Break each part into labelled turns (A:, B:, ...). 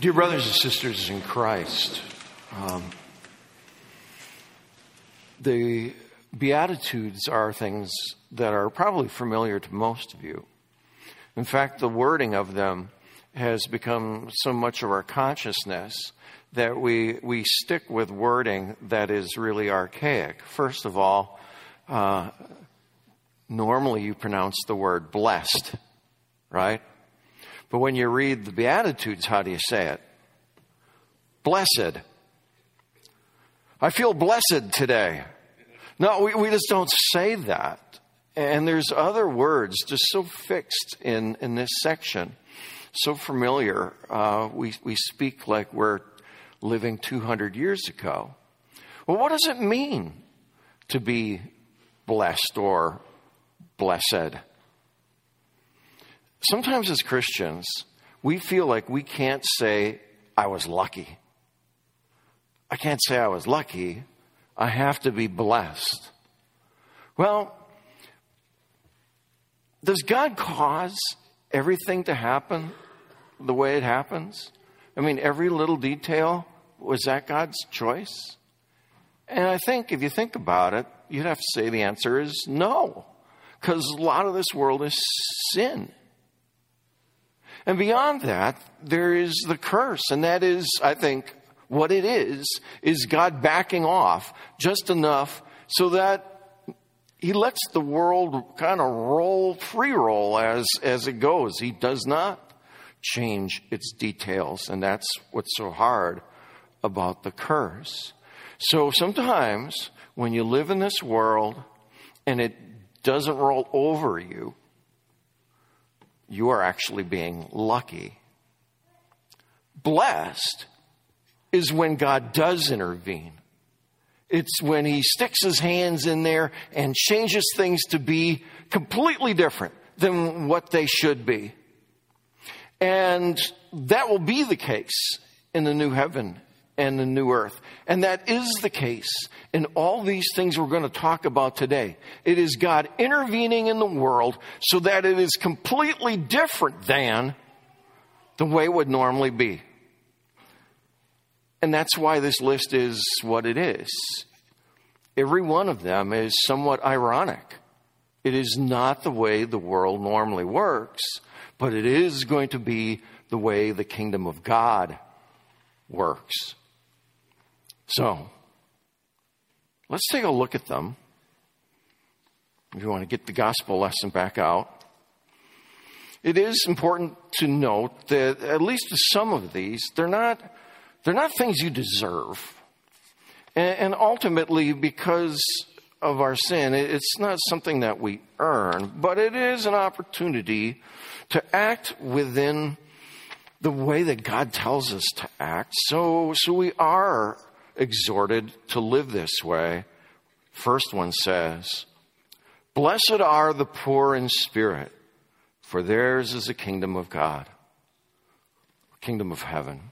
A: Dear brothers and sisters in Christ, um, the Beatitudes are things that are probably familiar to most of you. In fact, the wording of them has become so much of our consciousness that we, we stick with wording that is really archaic. First of all, uh, normally you pronounce the word blessed, right? But when you read the Beatitudes, how do you say it? Blessed. I feel blessed today. No, we, we just don't say that. And there's other words just so fixed in, in this section, so familiar. Uh, we, we speak like we're living 200 years ago. Well, what does it mean to be blessed or blessed? Sometimes as Christians, we feel like we can't say, I was lucky. I can't say I was lucky. I have to be blessed. Well, does God cause everything to happen the way it happens? I mean, every little detail, was that God's choice? And I think if you think about it, you'd have to say the answer is no, because a lot of this world is sin. And beyond that, there is the curse. And that is, I think, what it is, is God backing off just enough so that he lets the world kind of roll, free roll as, as it goes. He does not change its details. And that's what's so hard about the curse. So sometimes when you live in this world and it doesn't roll over you, you are actually being lucky. Blessed is when God does intervene. It's when He sticks His hands in there and changes things to be completely different than what they should be. And that will be the case in the new heaven and the new earth. And that is the case in all these things we're going to talk about today. It is God intervening in the world so that it is completely different than the way it would normally be. And that's why this list is what it is. Every one of them is somewhat ironic. It is not the way the world normally works, but it is going to be the way the kingdom of God works. So, let's take a look at them. If you want to get the gospel lesson back out, it is important to note that at least some of these, they're not, they're not things you deserve. And, and ultimately, because of our sin, it's not something that we earn, but it is an opportunity to act within the way that God tells us to act. So, so we are exhorted to live this way. First one says, Blessed are the poor in spirit, for theirs is the kingdom of God, kingdom of heaven.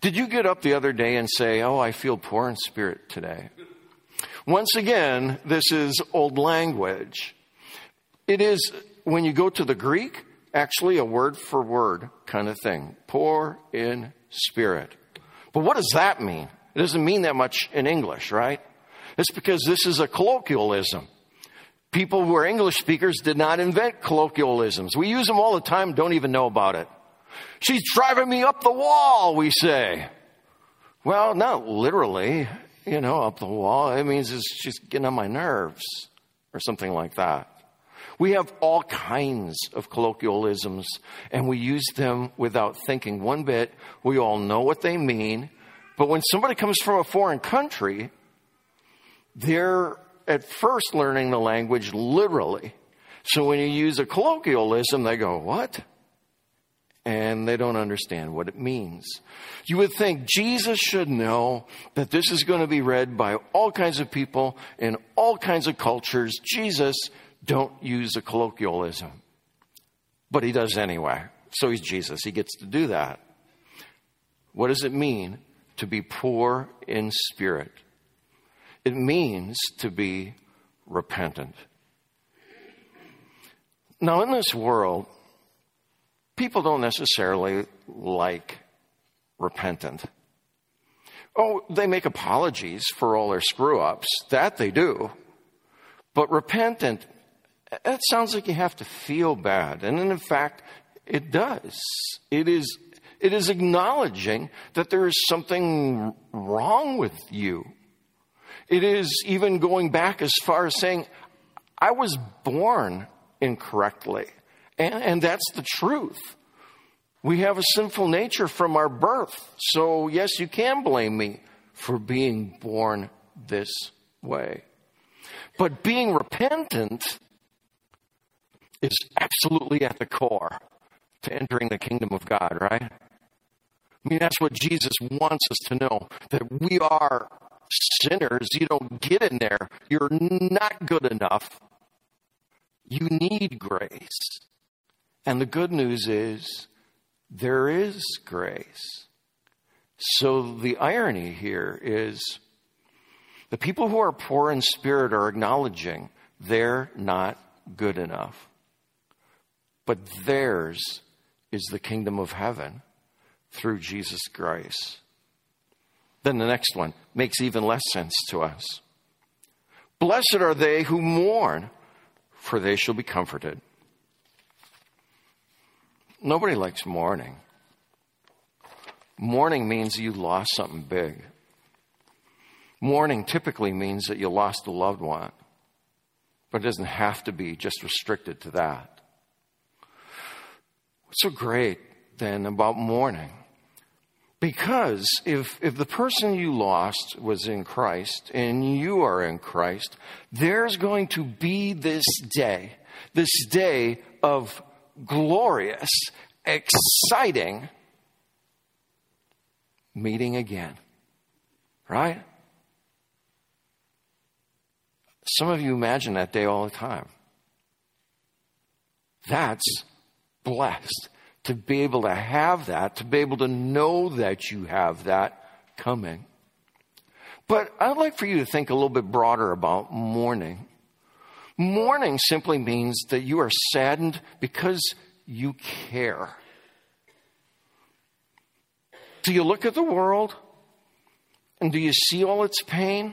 A: Did you get up the other day and say, Oh, I feel poor in spirit today? Once again, this is old language. It is, when you go to the Greek, actually a word for word kind of thing. Poor in spirit. But what does that mean? It doesn't mean that much in English, right? It's because this is a colloquialism. People who are English speakers did not invent colloquialisms. We use them all the time, don't even know about it. She's driving me up the wall, we say. Well, not literally, you know, up the wall. It means she's getting on my nerves or something like that. We have all kinds of colloquialisms and we use them without thinking one bit. We all know what they mean. But when somebody comes from a foreign country, they're at first learning the language literally. So when you use a colloquialism, they go, What? And they don't understand what it means. You would think Jesus should know that this is going to be read by all kinds of people in all kinds of cultures. Jesus, don't use a colloquialism. But he does anyway. So he's Jesus. He gets to do that. What does it mean to be poor in spirit. It means to be repentant. Now, in this world, people don't necessarily like repentant. Oh, they make apologies for all their screw ups. That they do. But repentant, that sounds like you have to feel bad. And in fact, it does. It is, it is acknowledging that there is something wrong with you. It is even going back as far as saying, I was born incorrectly. And, and that's the truth. We have a sinful nature from our birth. So, yes, you can blame me for being born this way. But being repentant is absolutely at the core to entering the kingdom of God, right? I mean, that's what Jesus wants us to know that we are sinners. You don't get in there, you're not good enough. You need grace. And the good news is there is grace. So the irony here is the people who are poor in spirit are acknowledging they're not good enough. But theirs is the kingdom of heaven through Jesus' grace. Then the next one makes even less sense to us. Blessed are they who mourn, for they shall be comforted. Nobody likes mourning. Mourning means you lost something big. Mourning typically means that you lost a loved one, but it doesn't have to be just restricted to that. What's so great then about mourning? Because if, if the person you lost was in Christ and you are in Christ, there's going to be this day, this day of glorious, exciting meeting again. Right? Some of you imagine that day all the time. That's blessed to be able to have that, to be able to know that you have that coming. But I'd like for you to think a little bit broader about mourning. Mourning simply means that you are saddened because you care. Do you look at the world and do you see all its pain?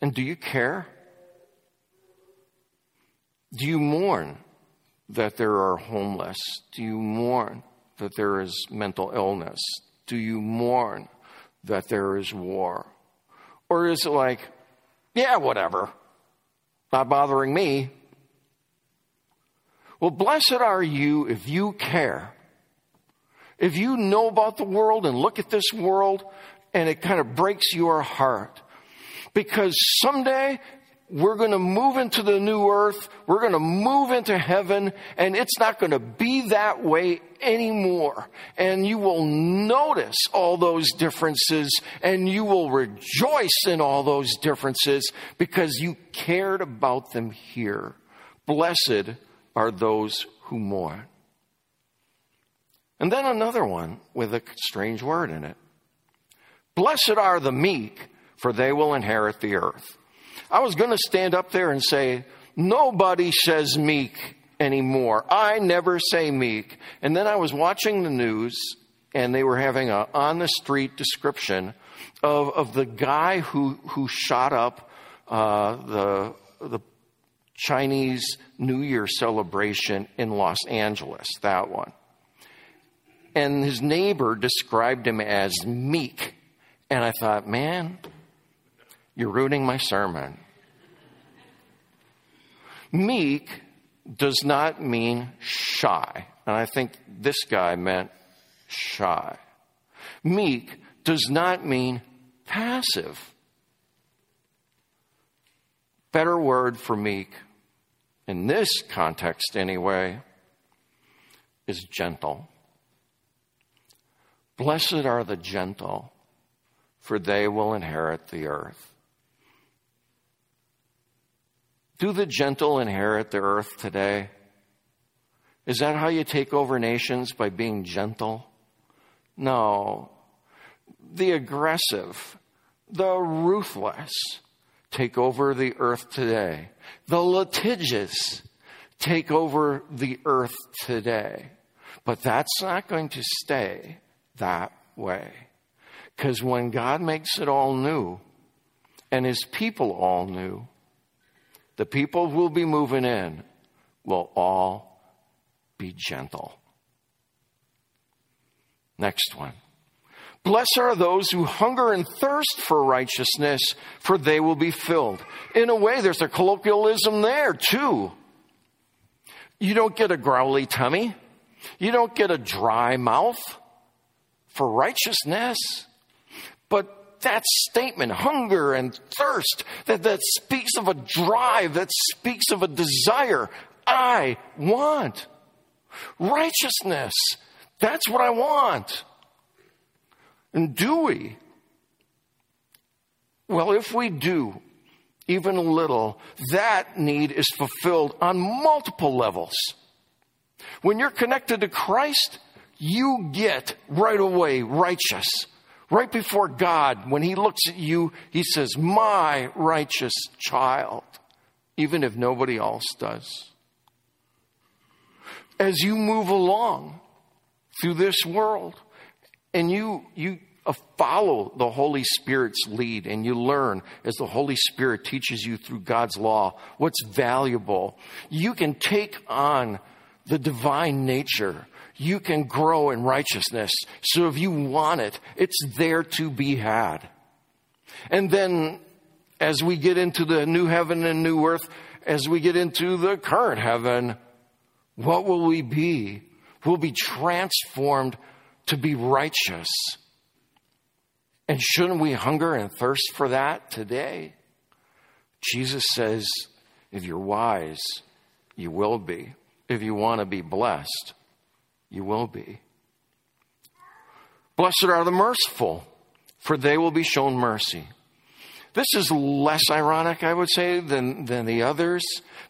A: And do you care? Do you mourn that there are homeless? Do you mourn that there is mental illness? Do you mourn that there is war? Or is it like, yeah, whatever, not bothering me. Well, blessed are you if you care. If you know about the world and look at this world and it kind of breaks your heart. Because someday we're going to move into the new earth. We're going to move into heaven and it's not going to be that way anymore. And you will notice all those differences and you will rejoice in all those differences because you cared about them here. Blessed are those who mourn. And then another one with a strange word in it. Blessed are the meek, for they will inherit the earth. I was going to stand up there and say, nobody says meek anymore. I never say meek. And then I was watching the news and they were having a on the street description of, of the guy who, who shot up uh, the, the Chinese New Year celebration in Los Angeles, that one. And his neighbor described him as meek. And I thought, man, you're ruining my sermon. Meek does not mean shy. And I think this guy meant shy. Meek does not mean passive. Better word for meek, in this context anyway, is gentle. Blessed are the gentle, for they will inherit the earth. Do the gentle inherit the earth today? Is that how you take over nations by being gentle? No. The aggressive, the ruthless take over the earth today. The litigious take over the earth today. But that's not going to stay. that way. Because when God makes it all new and his people all new, the people who will be moving in will all be gentle. Next one. Blessed are those who hunger and thirst for righteousness, for they will be filled. In a way, there's a colloquialism there too. You don't get a growly tummy. You don't get a dry mouth for righteousness. But that statement, hunger and thirst, that, that speaks of a drive, that speaks of a desire. I want righteousness. That's what I want. And do we? Well, if we do, even a little, that need is fulfilled on multiple levels. When you're connected to Christ, you get right away righteous. Right before God, when He looks at you, He says, My righteous child, even if nobody else does. As you move along through this world and you, you uh, follow the Holy Spirit's lead and you learn as the Holy Spirit teaches you through God's law what's valuable, you can take on the divine nature. You can grow in righteousness. So if you want it, it's there to be had. And then as we get into the new heaven and new earth, as we get into the current heaven, what will we be? We'll be transformed to be righteous. And shouldn't we hunger and thirst for that today? Jesus says, if you're wise, you will be. If you want to be blessed, you will be. Blessed are the merciful, for they will be shown mercy. This is less ironic, I would say, than, than the others.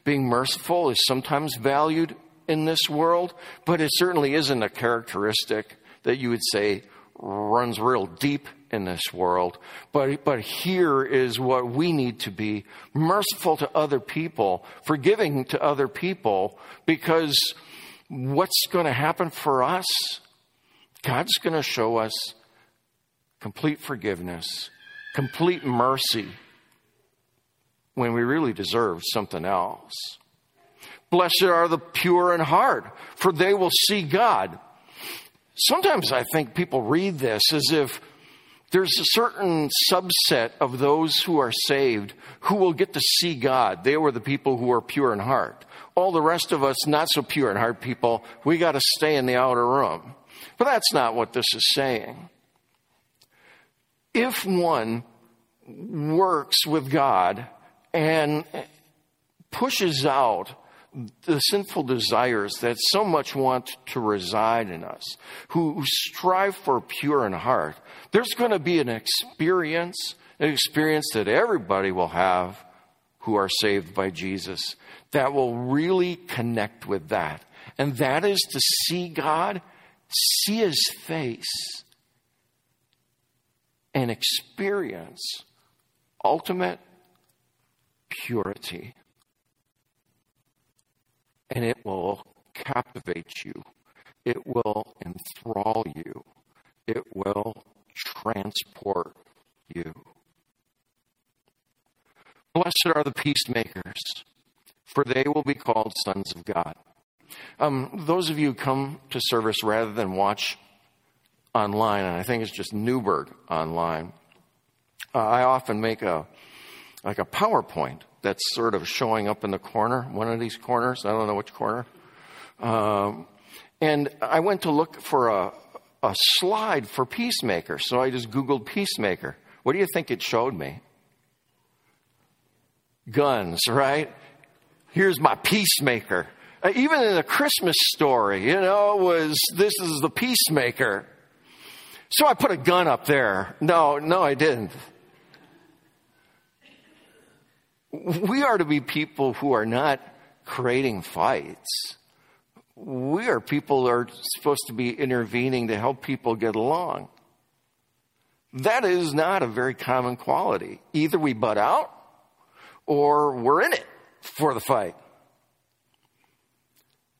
A: Being merciful is sometimes valued in this world, but it certainly isn't a characteristic that you would say runs real deep in this world. But, but here is what we need to be merciful to other people, forgiving to other people, because what's going to happen for us? God's going to show us complete forgiveness, complete mercy when we really deserve something else. Blessed are the pure in heart, for they will see God. Sometimes I think people read this as if there's a certain subset of those who are saved who will get to see God. They were the people who are pure in heart. All the rest of us, not so pure in heart people, we got to stay in the outer room. But that's not what this is saying. If one works with God and pushes out the sinful desires that so much want to reside in us, who strive for pure in heart, there's going to be an experience, an experience that everybody will have who are saved by Jesus that will really connect with that. And that is to see God, see His face, and experience ultimate purity and it will captivate you. It will enthrall you. It will transport you. Blessed are the peacemakers, for they will be called sons of God. Um, those of you who come to service rather than watch online, and I think it's just Newberg online, uh, I often make a like a PowerPoint that's sort of showing up in the corner, one of these corners. I don't know which corner. Um, and I went to look for a, a slide for Peacemaker. So I just Googled Peacemaker. What do you think it showed me? Guns, right? Here's my Peacemaker. Uh, even in the Christmas story, you know, was this is the Peacemaker. So I put a gun up there. No, no, I didn't. We are to be people who are not creating fights. We are people who are supposed to be intervening to help people get along. That is not a very common quality. Either we butt out or we're in it for the fight.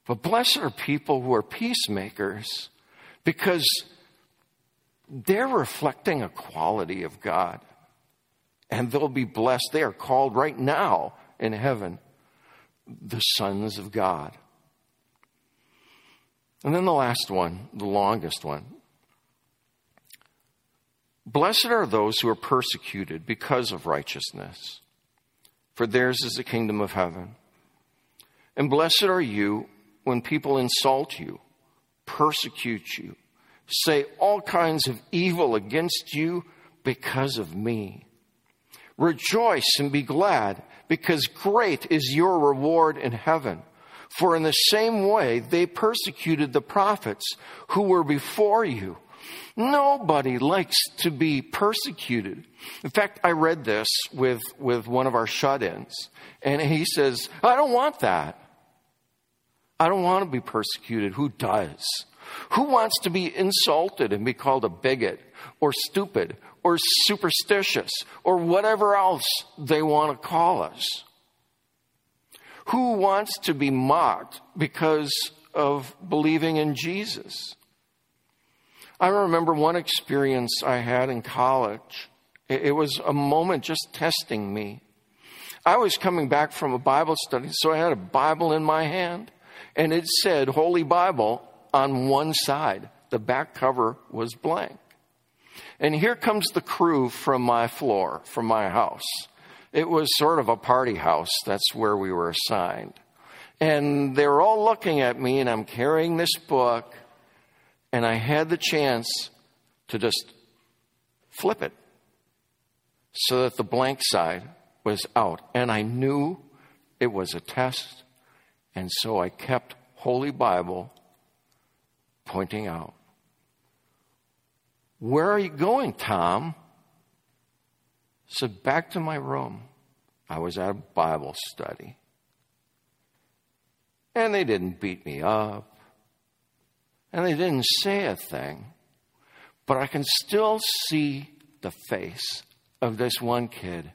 A: But blessed are people who are peacemakers because they're reflecting a quality of God. And they'll be blessed. They are called right now in heaven the sons of God. And then the last one, the longest one. Blessed are those who are persecuted because of righteousness, for theirs is the kingdom of heaven. And blessed are you when people insult you, persecute you, say all kinds of evil against you because of me. Rejoice and be glad, because great is your reward in heaven. For in the same way they persecuted the prophets who were before you. Nobody likes to be persecuted. In fact, I read this with, with one of our shut ins, and he says, I don't want that. I don't want to be persecuted. Who does? Who wants to be insulted and be called a bigot or stupid or superstitious or whatever else they want to call us? Who wants to be mocked because of believing in Jesus? I remember one experience I had in college. It was a moment just testing me. I was coming back from a Bible study, so I had a Bible in my hand, and it said Holy Bible on one side. The back cover was blank. And here comes the crew from my floor, from my house. It was sort of a party house. That's where we were assigned. And they were all looking at me, and I'm carrying this book, and I had the chance to just flip it so that the blank side was out. And I knew it was a test, and so I kept Holy Bible pointing out. Where are you going, Tom? I said, Back to my room. I was at a Bible study. And they didn't beat me up. And they didn't say a thing. But I can still see the face of this one kid.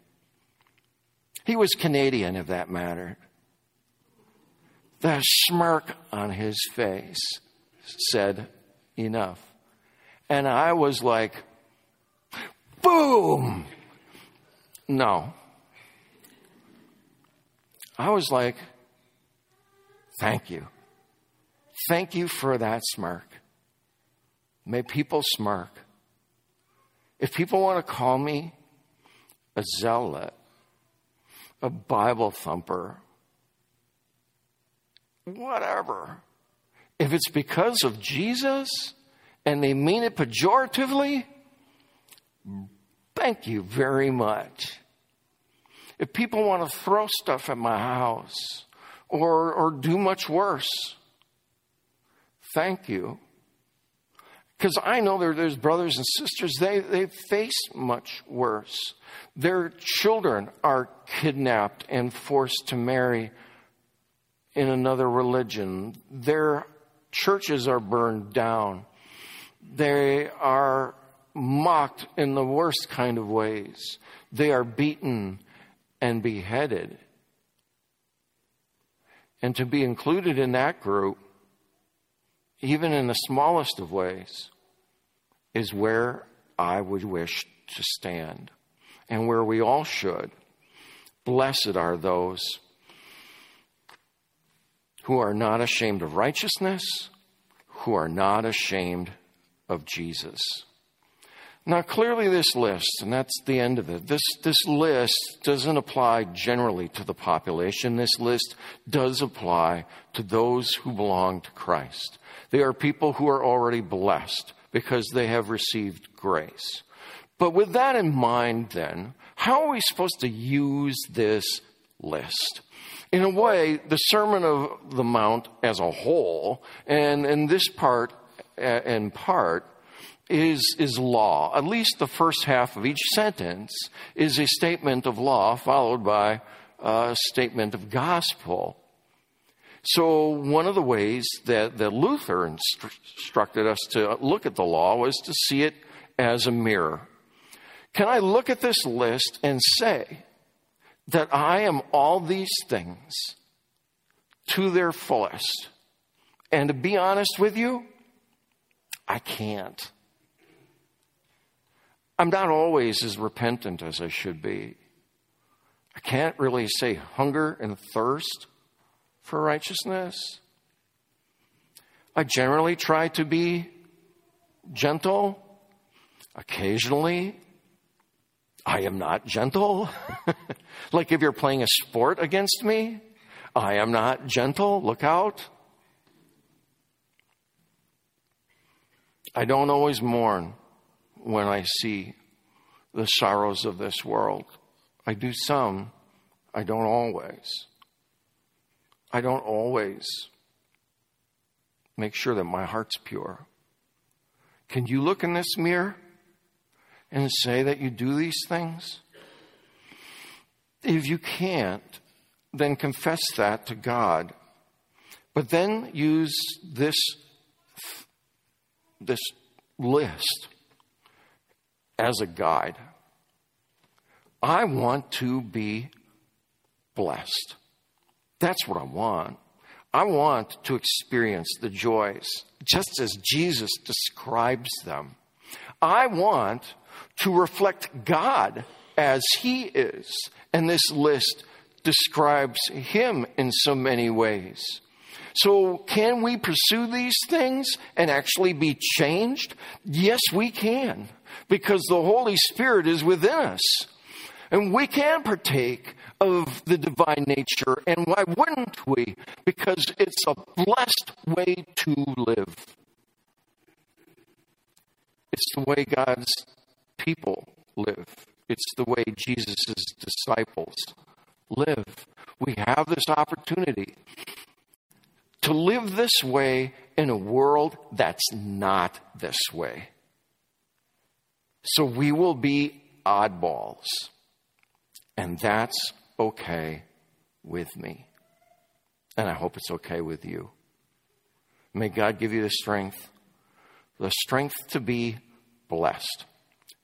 A: He was Canadian, if that mattered. The smirk on his face said, Enough. And I was like, Boom! No. I was like, Thank you. Thank you for that smirk. May people smirk. If people want to call me a zealot, a Bible thumper, whatever, if it's because of Jesus and they mean it pejoratively, thank you very much. If people want to throw stuff at my house or, or do much worse, thank you. Because I know there, there's brothers and sisters, they, they face much worse. Their children are kidnapped and forced to marry in another religion. Their churches are burned down. They are mocked in the worst kind of ways. They are beaten and beheaded. And to be included in that group, even in the smallest of ways, is where I would wish to stand and where we all should. Blessed are those who are not ashamed of righteousness, who are not ashamed of Jesus. Now, clearly, this list, and that's the end of it, this, this list doesn't apply generally to the population. This list does apply to those who belong to Christ. They are people who are already blessed because they have received grace. But with that in mind, then, how are we supposed to use this list? In a way, the Sermon of the Mount as a whole, and in this part, in part, is, is law. At least the first half of each sentence is a statement of law followed by a statement of gospel. So, one of the ways that, that Luther instructed us to look at the law was to see it as a mirror. Can I look at this list and say, that I am all these things to their fullest. And to be honest with you, I can't. I'm not always as repentant as I should be. I can't really say hunger and thirst for righteousness. I generally try to be gentle. Occasionally, I am not gentle. like if you're playing a sport against me, I am not gentle. Look out. I don't always mourn when I see the sorrows of this world. I do some, I don't always. I don't always make sure that my heart's pure. Can you look in this mirror and say that you do these things? If you can't, then confess that to God. But then use this, this list as a guide. I want to be blessed. That's what I want. I want to experience the joys just as Jesus describes them. I want to reflect God as He is. And this list describes Him in so many ways. So, can we pursue these things and actually be changed? Yes, we can, because the Holy Spirit is within us. And we can partake of the divine nature. And why wouldn't we? Because it's a blessed way to live. It's the way God's people live, it's the way Jesus' disciples live. We have this opportunity to live this way in a world that's not this way. So we will be oddballs. And that's okay with me. And I hope it's okay with you. May God give you the strength, the strength to be blessed.